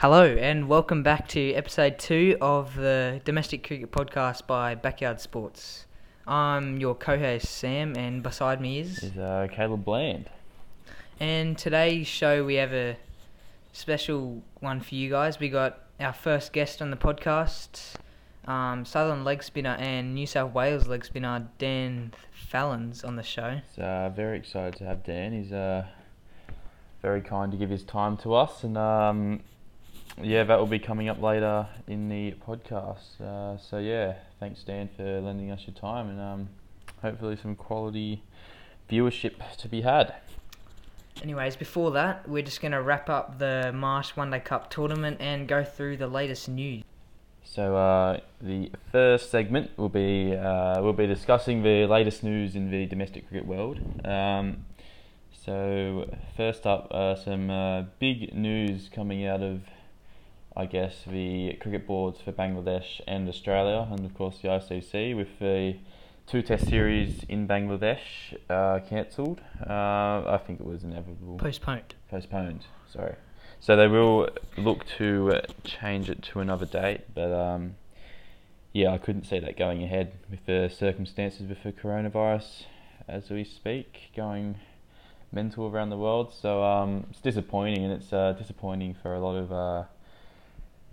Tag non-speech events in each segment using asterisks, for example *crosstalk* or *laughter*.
Hello, and welcome back to episode two of the Domestic Cricket Podcast by Backyard Sports. I'm your co host, Sam, and beside me is. is uh, Caleb Bland. And today's show, we have a special one for you guys. We got our first guest on the podcast, um, Southern leg spinner and New South Wales leg spinner Dan Fallins on the show. So uh, very excited to have Dan. He's uh, very kind to give his time to us, and um, yeah, that will be coming up later in the podcast. Uh, so yeah, thanks Dan for lending us your time, and um, hopefully some quality viewership to be had. Anyways, before that, we're just going to wrap up the Marsh One Day Cup tournament and go through the latest news. So uh, the first segment will be uh, we'll be discussing the latest news in the domestic cricket world. Um, so first up, uh, some uh, big news coming out of, I guess, the cricket boards for Bangladesh and Australia, and of course the ICC with the two Test series in Bangladesh uh, cancelled. Uh, I think it was inevitable. Postponed. Postponed. Sorry. So they will look to uh, change it to another date, but um, yeah, I couldn't see that going ahead with the circumstances with the coronavirus as we speak, going mental around the world. So um, it's disappointing, and it's uh, disappointing for a lot of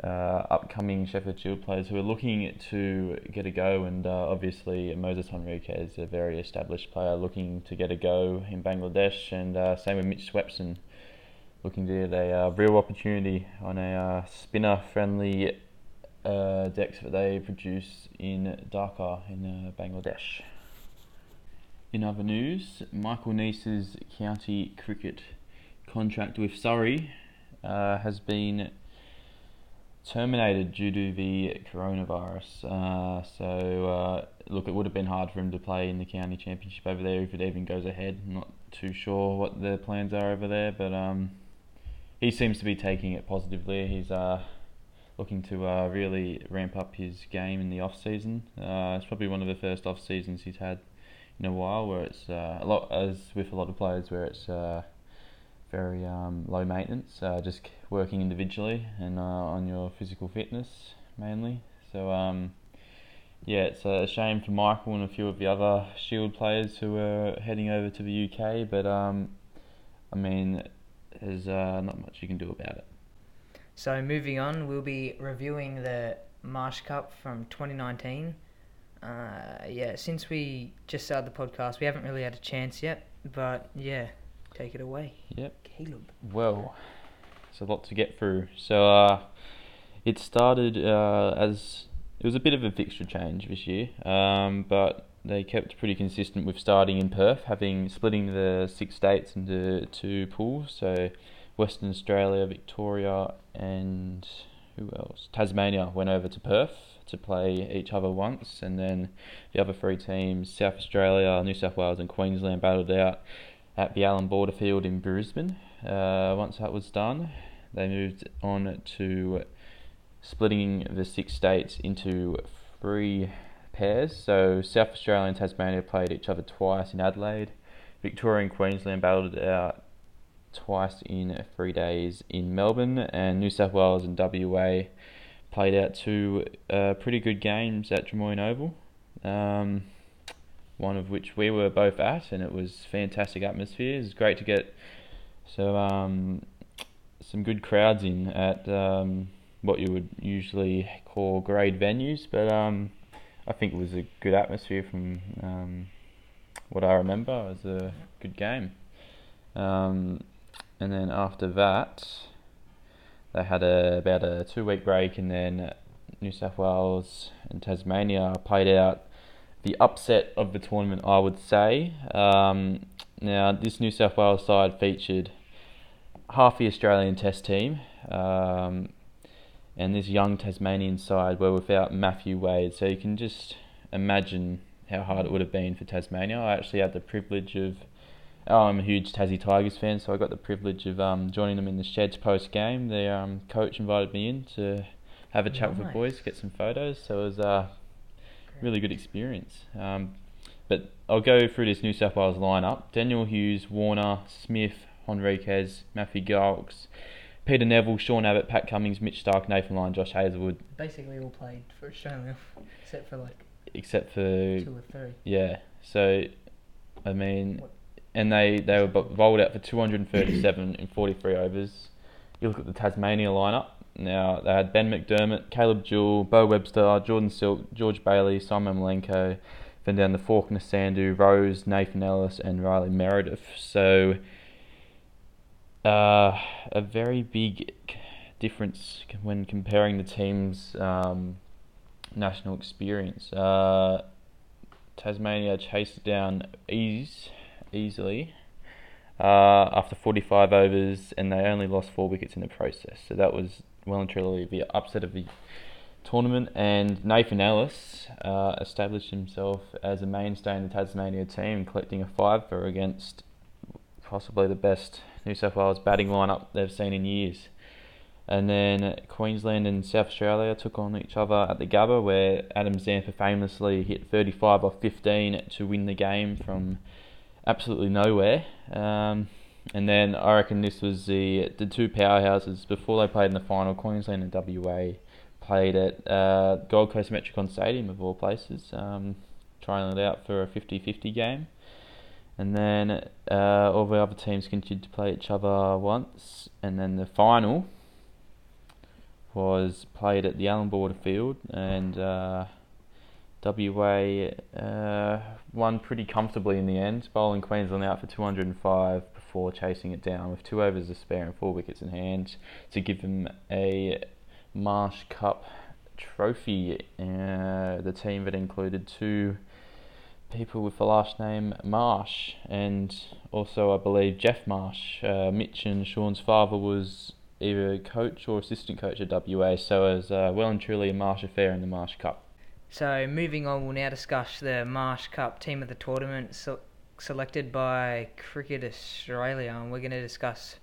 uh, upcoming Sheffield Shield players who are looking to get a go. And uh, obviously, Moises Henriques is a very established player looking to get a go in Bangladesh, and uh, same with Mitch Swepson looking to get a uh, real opportunity on a uh, spinner friendly uh, decks that they produce in Dhaka in Bangladesh. In other news, Michael Neser's county cricket contract with Surrey has been terminated due to the coronavirus. Uh, so, uh, look, it would have been hard for him to play in the county championship over there if it even goes ahead. I'm not too sure what their plans are over there, but um, he seems to be taking it positively. He's uh, looking to uh, really ramp up his game in the off season. Uh, it's probably one of the first off seasons he's had in a while, where it's uh, a lot as with a lot of players, where it's very um, low maintenance, uh, just working individually and uh, on your physical fitness mainly. So um, yeah, it's a shame for Michael and a few of the other Shield players who are heading over to the UK, but um, I mean, there's uh, not much you can do about it. So, moving on, we'll be reviewing the Marsh Cup from 2019. Uh, yeah, since we just started the podcast, we haven't really had a chance yet, but yeah, take it away. Yep. Caleb. Well, it's a lot to get through. So uh, it started uh, as it was a bit of a fixture change this year, um, but they kept pretty consistent with starting in Perth, having splitting the six states into two pools. So Western Australia, Victoria, and who else? Tasmania went over to Perth to play each other once, and then the other three teams, South Australia, New South Wales, and Queensland, battled out at the Allan Border Field in Brisbane. Uh, once that was done, they moved on to splitting the six states into three pairs. So South Australia and Tasmania played each other twice in Adelaide. Victoria and Queensland battled it out twice in three days in Melbourne, and New South Wales and WA played out two uh, pretty good games at Drummoyne Oval. Um, one of which we were both at, and it was fantastic atmosphere. It was great to get so um, some good crowds in at um, what you would usually call grade venues, but um, I think it was a good atmosphere from um, what I remember. It was a good game. Um, and then after that, they had a, about a two week break, and then New South Wales and Tasmania played out the upset of the tournament, I would say. Um, now, this New South Wales side featured half the Australian Test team, um, and this young Tasmanian side were without Matthew Wade. So you can just imagine how hard it would have been for Tasmania. I actually had the privilege of. Oh, I'm a huge Tassie Tigers fan, so I got the privilege of um, joining them in the sheds post game. The um, coach invited me in to have a chat with the boys, get some photos. So it was uh, really good experience. Um, but I'll go through this New South Wales lineup: Daniel Hughes, Warner, Smith, Henriques, Matthew Gilkes, Peter Nevill, Sean Abbott, Pat Cummins, Mitch Starc, Nathan Lyon, Josh Hazlewood, Basically all played for Australia, *laughs* except for like except for two or three. yeah. So, I mean, What- and they they were bowled out for 237 in 43 overs. You look at the Tasmania lineup. Now they had Ben McDermott, Caleb Jewell, Beau Webster, Jordan Silk, George Bailey, Simon Milenko, then down the Faulkner Sandhu, Rose, Nathan Ellis, and Riley Meredith. So, uh, a very big difference when comparing the teams' um, national experience. Uh, Tasmania chased down ease, easily uh, after 45 overs, and they only lost four wickets in the process. So that was well and truly the upset of the tournament. And Nathan Ellis uh, established himself as a mainstay in the Tasmania team, collecting a five for against possibly the best New South Wales batting lineup they've seen in years. And then Queensland and South Australia took on each other at the Gabba, where Adam Zampa famously hit 35 off 15 to win the game from absolutely nowhere. Um, and then I reckon this was the the two powerhouses before they played in the final. Queensland and WA played at uh, Gold Coast Metricon Stadium of all places, um, trying it out for a 50-50 game. And then uh, all the other teams continued to play each other once, and then the final was played at the Allan Border Field, and uh, WA uh, won pretty comfortably in the end, bowling Queensland out for 205 before chasing it down with two overs to spare and four wickets in hand to give them a Marsh Cup trophy. Uh, the team that included two people with the last name Marsh, and also I believe Geoff Marsh. Uh, Mitch and Sean's father was either coach or assistant coach at WA, so it was uh, well and truly a Marsh affair in the Marsh Cup. So moving on, we'll now discuss the Marsh Cup team of the tournament se- selected by Cricket Australia, and we're going to discuss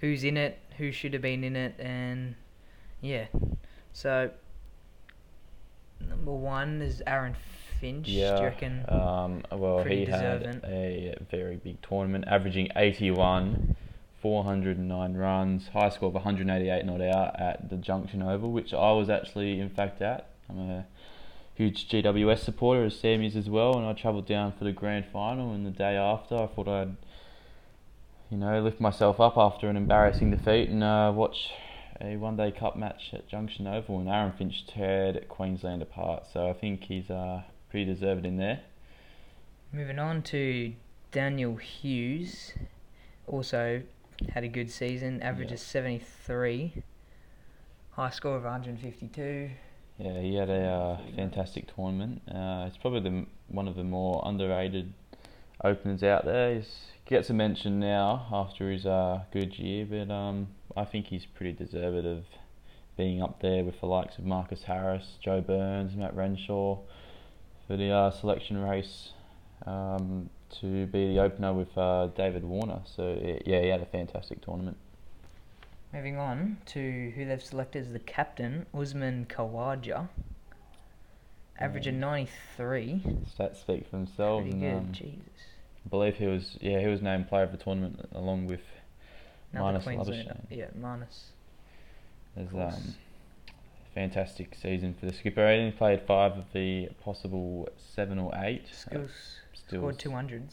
who's in it, who should have been in it, and yeah. So number one is Aaron Finch. Do you Yeah. reckon? Um, well, he deserving? had a very big tournament, averaging 81, 409 runs, high score of 188 not out at the Junction Oval, which I was actually, in fact, at. I'm a huge GWS supporter, as Sam is as well, and I travelled down for the grand final. And the day after, I thought I'd, you know, lift myself up after an embarrassing defeat and uh, watch a one day cup match at Junction Oval, and Aaron Finch teared Queensland apart. So I think he's uh, pretty deserved in there. Moving on to Daniel Hughes, also had a good season, averages 73, high score of 152. Yeah, he had a uh, fantastic tournament. Uh, it's probably the, one of the more underrated openers out there. He gets a mention now after his uh, good year, but um, I think he's pretty deserved of being up there with the likes of Marcus Harris, Joe Burns, Matt Renshaw for the uh, selection race um, to be the opener with uh, David Warner. So yeah, he had a fantastic tournament. Moving on to who they've selected as the captain, Usman Khawaja, of 93. Stats speak for themselves. Pretty and, good, um, Jesus. I believe he was yeah he was named player of the tournament along with Another Marnus Queenslander. Yeah, Marnus. course. um fantastic season for the skipper. He only played five of the possible seven or eight. uh, Skills still scored 200s.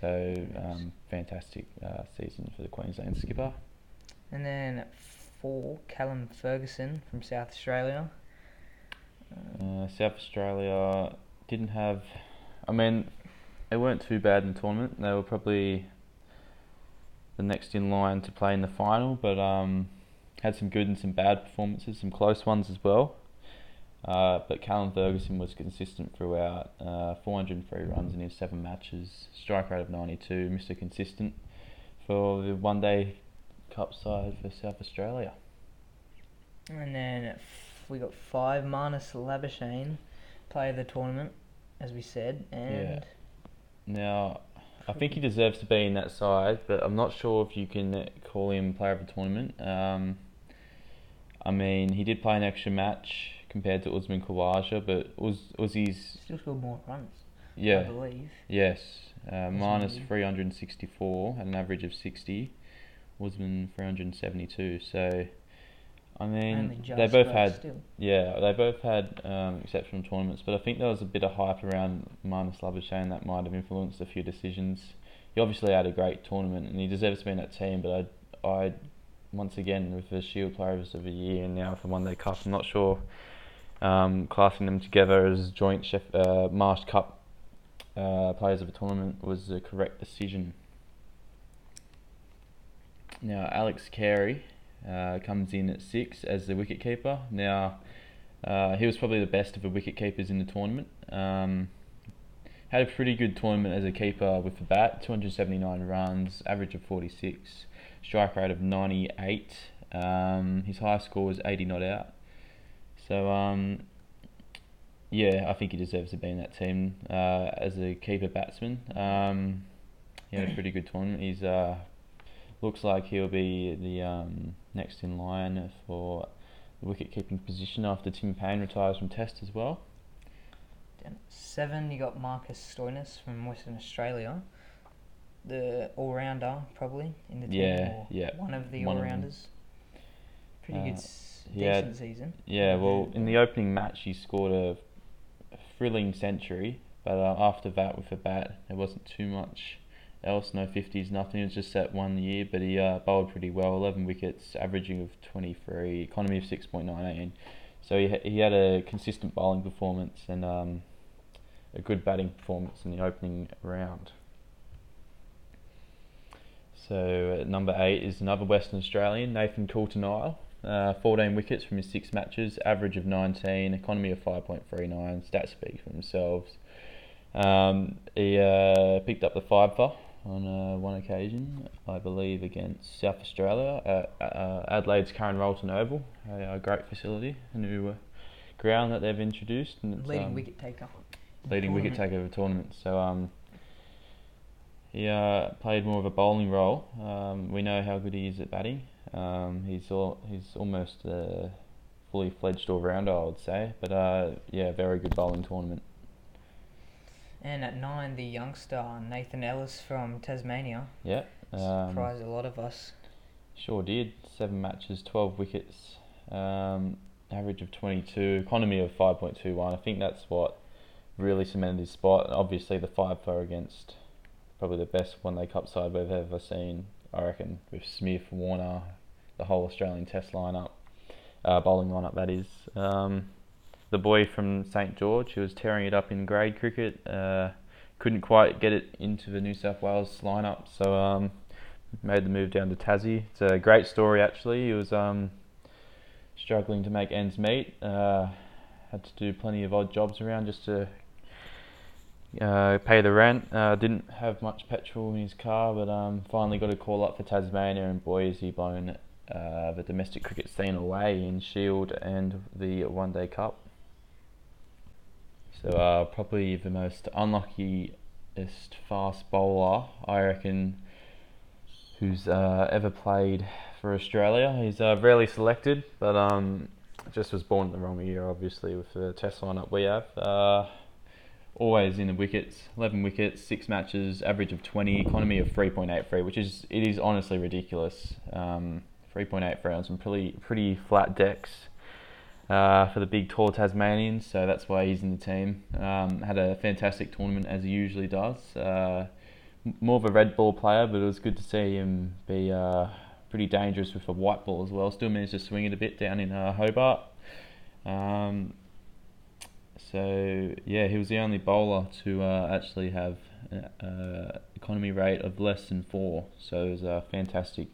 So um, fantastic uh, season for the Queensland skipper. And then four, Callum Ferguson from South Australia. Uh, South Australia didn't have. I mean, they weren't too bad in the tournament. They were probably the next in line to play in the final, but um, had some good and some bad performances, some close ones as well. Uh, but Callum Ferguson was consistent throughout. Uh, 403 runs in his seven matches, strike rate of 92, Mr. Consistent for the one day cup side for South Australia. And then we got five, Marnus Labuschagne, player of the tournament, as we said. And Now, I think he deserves to be in that side, but I'm not sure if you can call him player of the tournament. Um, I mean, he did play an extra match compared to Usman Khawaja, but Uz, Uzi's still scored more runs, I yeah, believe. yes, uh, 364 at an average of 60, Usman 372. So, I mean, they both had still. yeah, they both had um, exceptional tournaments, but I think there was a bit of hype around Marnus Labuschagne that might have influenced a few decisions. He obviously had a great tournament and he deserves to be in that team, but I, I once again with the Shield Players of the Year and now with the One Day Cup, I'm not sure um, classing them together as joint chef, uh, Marsh Cup uh, Players of the Tournament was the correct decision. Now Alex Carey uh, comes in at six as the wicketkeeper. Now, uh, he was probably the best of the wicketkeepers in the tournament. Um, had a pretty good tournament as a keeper with the bat 279 runs, average of 46, strike rate of 98. Um, his highest score was 80 not out. So, um, yeah, I think he deserves to be in that team uh, as a keeper batsman. Um, he had a pretty good tournament. He's uh, looks like he'll be the um, next in line for the wicket keeping position after Tim Paine retires from Test as well. Then at seven, you got Marcus Stoinis from Western Australia, the all rounder probably in the team. Yeah, or yeah, One of the one all of. Pretty Uh, good, s- he had- decent season. Yeah, well, in the opening match he scored a thrilling century, but uh, after that with the bat there wasn't too much else, no 50s, nothing. It was just that one year, but he uh, bowled pretty well, 11 wickets, averaging of 23, economy of 6.98. So he, he had a consistent bowling performance and um, a good batting performance in the opening round. So at number eight is another Western Australian, Nathan Coulter-Nile. Uh, 14 wickets from his six matches, average of 19, economy of 5.39. Stats speak for themselves. Um, he uh, picked up the five for on uh, one occasion, I believe, against South Australia at uh, Adelaide's Karen Rolton Oval, a, a great facility, a new uh, ground that they've introduced. And Leading um, wicket taker. leading wicket taker of a tournament. So um, he uh, played more of a bowling role. Um, we know how good he is at batting. Um, he's all, he's almost a fully fledged all rounder, I would say. But uh, yeah, very good bowling tournament. And at nine, the youngster Nathan Ellis from Tasmania Yeah, um, surprised a lot of us. sure did. Seven matches, twelve wickets, um, average of twenty-two, economy of five point two one. I think that's what really cemented his spot. Obviously, the five for against probably the best one day cup side we've ever seen. I reckon with Smith, Warner, the whole Australian Test lineup, uh, bowling lineup that is. Um, the boy from St George, who was tearing it up in grade cricket, uh, couldn't quite get it into the New South Wales lineup, so um, made the move down to Tassie. It's a great story actually. He was um, struggling to make ends meet. Uh, had to do plenty of odd jobs around just to uh, pay the rent. Uh, didn't have much petrol in his car, but um, finally got a call up for Tasmania, and boy, he blown uh, the domestic cricket scene away in Shield and the One Day Cup. So uh, probably the most unluckiest fast bowler I reckon who's uh, ever played for Australia. He's uh, rarely selected, but um, just was born in the wrong year, obviously, with the test lineup we have. Uh, always in the wickets, 11 wickets, six matches, average of 20, economy of 3.83, which is it is honestly ridiculous. Um, 3.83 on some pretty pretty flat decks. Uh, for the big tall Tasmanians, so that's why he's in the team. Um, had a fantastic tournament as he usually does. Uh, more of a red ball player, but it was good to see him be uh, pretty dangerous with a white ball as well. Still managed to swing it a bit down in uh, Hobart. Um, so yeah, he was the only bowler to uh, actually have an economy rate of less than four. So it was a fantastic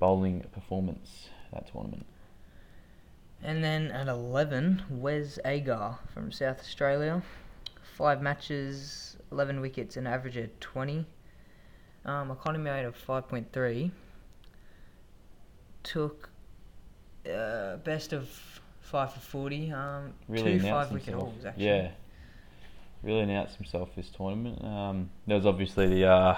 bowling performance that tournament. And then at 11, Wes Agar from South Australia. Five matches, 11 wickets, an average of 20. Um, economy rate of 5.3. Took uh, best of 5 for 40. Um, really two five wicket himself. hauls, actually. Yeah, really announced himself this tournament. Um, there was obviously the uh,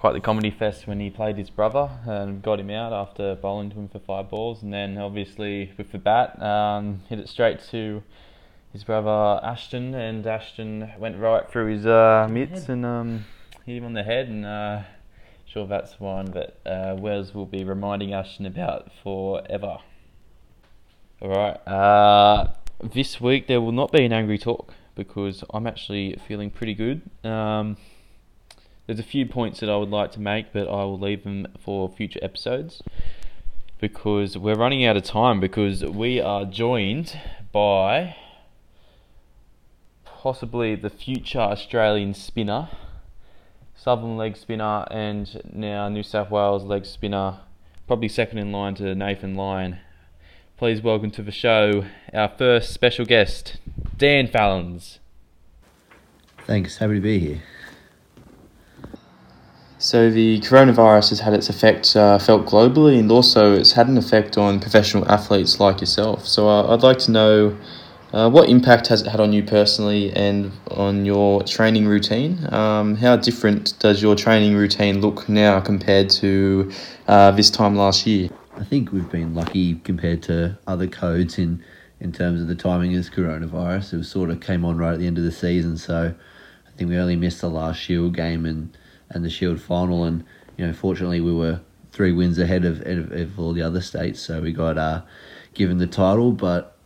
quite the comedy fest when he played his brother and got him out after bowling to him for five balls, and then obviously with the bat um, hit it straight to his brother Ashton, and Ashton went right through his uh, mitts and um, hit him on the head and. Uh, Sure, that's one that uh, Wes will be reminding us about forever. All right. Uh, this week there will not be an angry talk because I'm actually feeling pretty good. Um, there's a few points that I would like to make, but I will leave them for future episodes because we're running out of time because we are joined by possibly the future Australian spinner, Southern leg spinner, and now New South Wales leg spinner, probably second in line to Nathan Lyon. Please welcome to the show our first special guest, Dan Fallins. Thanks, happy to be here. So the coronavirus has had its effect uh, felt globally, and also it's had an effect on professional athletes like yourself. So uh, I'd like to know uh, what impact has it had on you personally and on your training routine. Um, how different does your training routine look now compared to uh, this time last year? I think we've been lucky compared to other codes in in terms of the timing of this coronavirus. It was sort of came on right at the end of the season, so I think we only missed the last Shield game and and the Shield final. And you know, fortunately, we were three wins ahead of of, of all the other states, so we got uh, given the title. But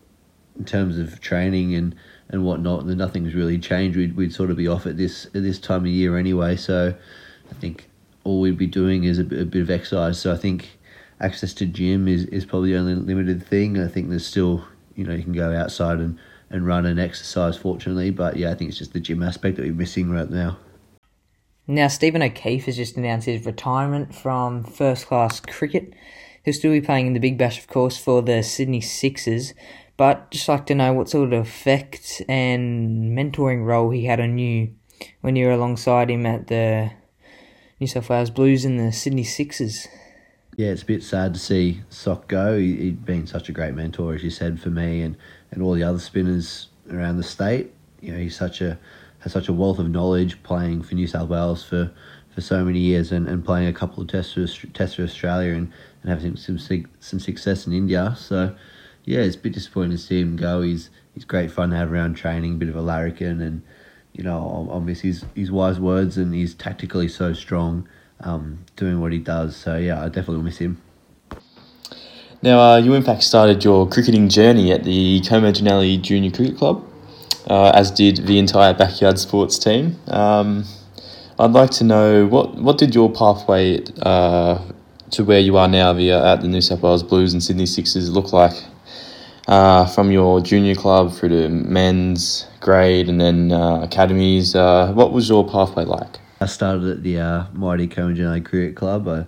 in terms of training and and whatnot, nothing's really changed. We'd we'd sort of be off at this at this time of year anyway. So I think all we'd be doing is a, a bit of exercise. So I think access to gym is, is probably the only limited thing. I think there's still you know you can go outside and, and run and exercise fortunately, but yeah, I think it's just the gym aspect that we're missing right now. Now, Stephen O'Keefe has just announced his retirement from first class cricket. He'll still be playing in the Big Bash, of course, for the Sydney Sixers. But just like to know what sort of effect and mentoring role he had on you when you were alongside him at the New South Wales Blues and the Sydney Sixers. Yeah, it's a bit sad to see Sock go. He, had been such a great mentor, as you said, for me and, and all the other spinners around the state. You know, he's such a has such a wealth of knowledge playing for New South Wales for, for so many years and, and playing a couple of tests for, tests for Australia and, and having some some success in India. So, yeah, it's a bit disappointing to see him go. He's he's great fun to have around training, a bit of a larrikin, and you know miss his, his wise words and he's tactically so strong, um, doing what he does. So yeah, I definitely miss him. Now, uh, you in fact started your cricketing journey at the Como Junior Cricket Club uh, as did the entire backyard sports team. Um, I'd like to know what what did your pathway uh, to where you are now via at the New South Wales Blues and Sydney Sixers look like uh, from your junior club through to men's grade and then uh, academies. Uh, what was your pathway like? I started at the uh, mighty Como Cricket Club. I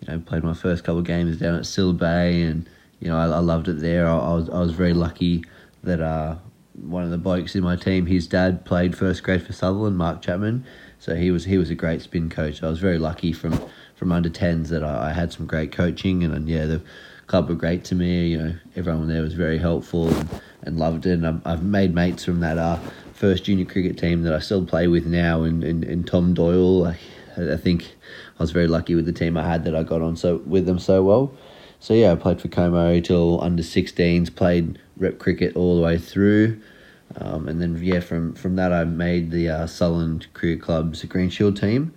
you know played my first couple of games down at Scylla Bay and you know I, I loved it there. I, I, was I was very lucky that uh, one of the blokes in my team, his dad played first grade for Sutherland, Mark Chapman. So he was he was a great spin coach. I was very lucky from from under tens that I, I had some great coaching and, and, yeah the club were great to me. You know everyone there was very helpful and, and loved it. And I've, I've made mates from that uh, first junior cricket team that I still play with now. And, and, and Tom Doyle, I, I think I was very lucky with the team I had that I got on so with them so well. So yeah, I played for Como till under 16s, played rep cricket all the way through. Um, and then yeah, from from that I made the uh, Sutherland Cricket Club's Green Shield team,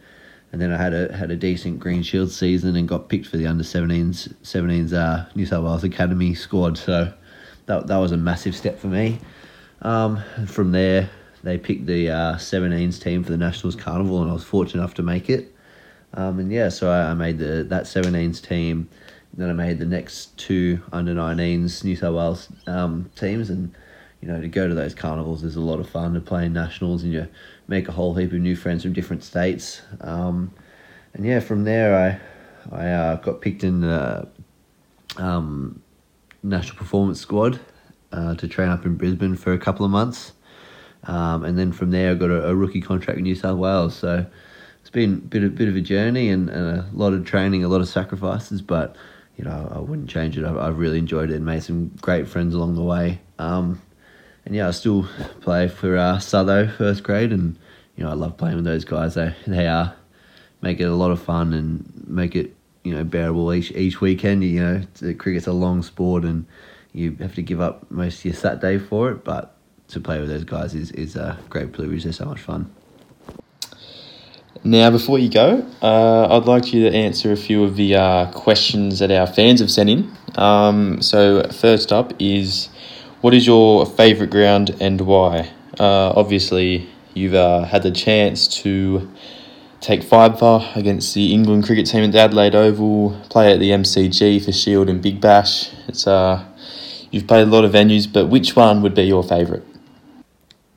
and then I had a had a decent Green Shield season and got picked for the under 17s 17s uh, New South Wales Academy squad. So that that was a massive step for me. Um, from there, they picked the uh, 17s team for the Nationals Carnival, and I was fortunate enough to make it. Um, and yeah, so I, I made the that 17s team. Then I made the next two under 19s New South Wales um, teams, and you know, to go to those carnivals is a lot of fun to play in nationals and you make a whole heap of new friends from different states. Um, and yeah, from there I I uh, got picked in the um, national performance squad uh, to train up in Brisbane for a couple of months. Um, and then from there I got a, a, rookie contract in New South Wales. So it's been a bit, a bit of a journey and, and a lot of training, a lot of sacrifices, but you know, I wouldn't change it. I've, I've really enjoyed it and made some great friends along the way. Um, and yeah, I still play for uh, Southo first grade, and you know I love playing with those guys. They they are uh, make it a lot of fun and make it you know bearable each each weekend. You know, cricket's a long sport, and you have to give up most of your Saturday for it. But to play with those guys is is a great privilege. They're so much fun. Now, before you go, uh, I'd like you to answer a few of the uh, questions that our fans have sent in. Um, so, first up is what is your favourite ground and why? Uh, obviously, you've uh, had the chance to take fiver against the England cricket team at the Adelaide Oval, play at the MCG for Shield and Big Bash. It's uh, you've played a lot of venues, but which one would be your favourite?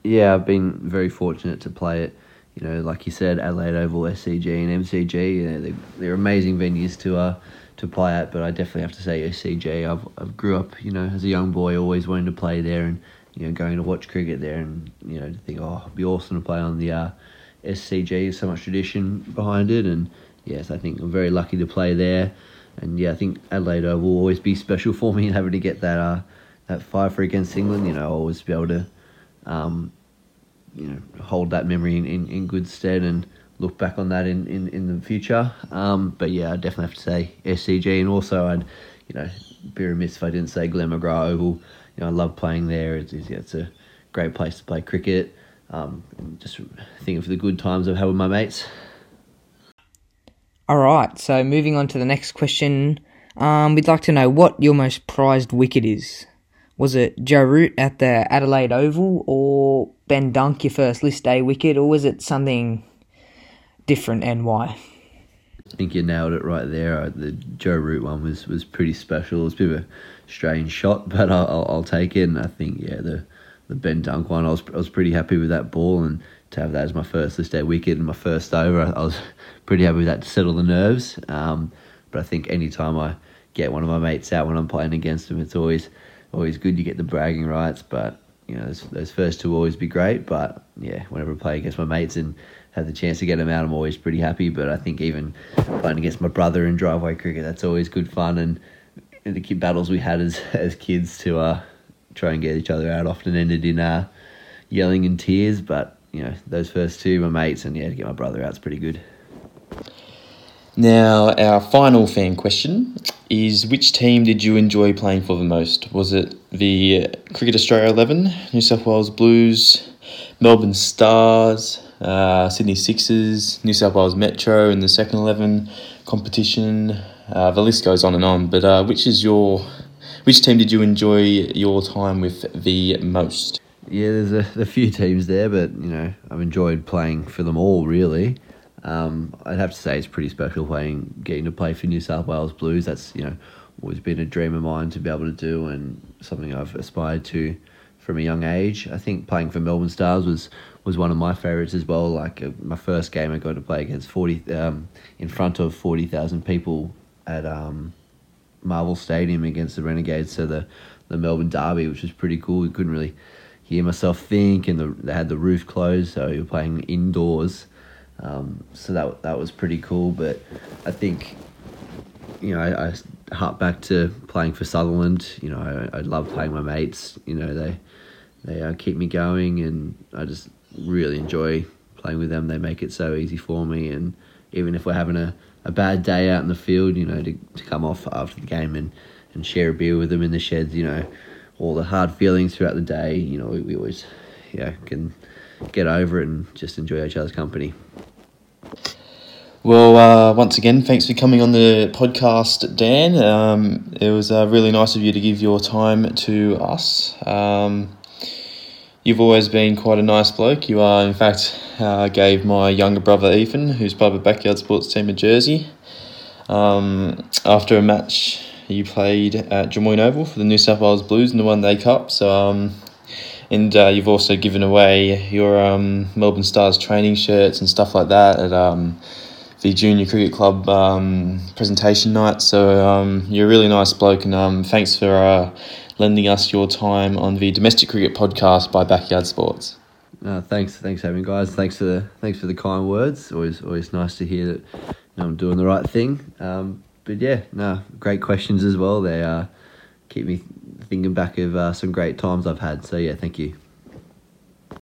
Yeah, I've been very fortunate to play it. You know, like you said, Adelaide Oval, SCG, and MCG. You know, they, they're amazing venues to uh, to play at. But I definitely have to say SCG. I've I've grew up, you know, as a young boy, always wanting to play there, and you know, going to watch cricket there, and you know, to think, oh, it'd be awesome to play on the uh, SCG. So much tradition behind it, and yes, I think I'm very lucky to play there. And yeah, I think Adelaide Oval will always be *laughs* special for me, and having to get that uh, that five for against England. You know, I'll always be able to. Um, you know, hold that memory in, in, in good stead and look back on that in, in, in the future. Um, but yeah, I definitely have to say SCG, and also I'd, you know, be remiss if I didn't say Glenn McGrath Oval. You know, I love playing there. It's, it's, it's a great place to play cricket. Um, just thinking for the good times I've had with my mates. All right, so moving on to the next question. Um, we'd like to know what your most prized wicket is. Was it Joe Root at the Adelaide Oval or Ben Dunk, your first List A wicket, or was it something different and why? I think you nailed it right there. Uh, the Joe Root one was, was pretty special. It was a bit of a strange shot, *laughs* but I'll, I'll, take it. And I think, yeah, the, the Ben Dunk one, I was, I was pretty happy with that ball. And to have that as my first List A wicket and my first over, I, I was *laughs* pretty happy with that to settle the nerves. Um, but I think any time I get one of my mates out when I'm playing against them, it's always always good you get the bragging rights. But you know, those, those first two will always be great. But yeah, whenever I play against my mates and have the chance to get them out, I'm always pretty happy. But I think even playing against my brother in driveway cricket, that's always good fun. And the kid battles we had as as kids to uh, try and get each other out often ended in uh, yelling and tears. But you know, those first two, my mates, and yeah, to get my brother out is pretty good. Now, our final fan question is which team did you enjoy playing for the most? Was it the Cricket Australia 11, New South Wales Blues, Melbourne Stars, uh, Sydney Sixers, New South Wales Metro in the second 11 competition? Uh, the list goes on and on, but uh, which is your which team did you enjoy your time with the most? Yeah, there's a, a few teams there, but you know I've enjoyed playing for them all really. Um, I'd have to say it's pretty special playing, getting to play for New South Wales Blues. That's you know always been a dream of mine to be able to do, and something I've aspired to from a young age. I think playing for Melbourne Stars was was one of my favourites as well. Like uh, my first game, I got to play against forty um, in front of forty thousand people at um, Marvel Stadium against the Renegades. So the the Melbourne Derby, which was pretty cool. You couldn't really hear myself think, and the, they had the roof closed, so you're playing indoors. Um, so that that was pretty cool. But I think, you know, I, I harp back to playing for Sutherland. You know, I, I love playing my mates. You know, they they uh, keep me going, and I just really enjoy playing with them. They make it so easy for me, and even if we're having a, a bad day out in the field, you know, to, to come off after the game and, and share a beer with them in the sheds, you know, all the hard feelings throughout the day, you know, we, we always, yeah, can get over it and just enjoy each other's company. Well, uh, once again, thanks for coming on the podcast, Dan. Um, it was uh, really nice of you to give your time to us. Um, you've always been quite a nice bloke. You are, in fact, uh, gave my younger brother Ethan, who's part of the backyard sports team, a jersey. Um, after a match, you played at Drummoyne Oval for the New South Wales Blues in the One Day Cup. So, um, and uh, you've also given away your um, Melbourne Stars training shirts and stuff like that at um, the Junior Cricket Club um, presentation night. So um, you're a really nice bloke, and um, thanks for uh, lending us your time on the domestic cricket podcast by Backyard Sports. Uh, thanks, thanks having guys. Thanks for the thanks for the kind words. Always always nice to hear that you know, I'm doing the right thing. Um, but yeah, no, great questions as well. They uh, keep me thinking back of uh, some great times I've had. So yeah, thank you.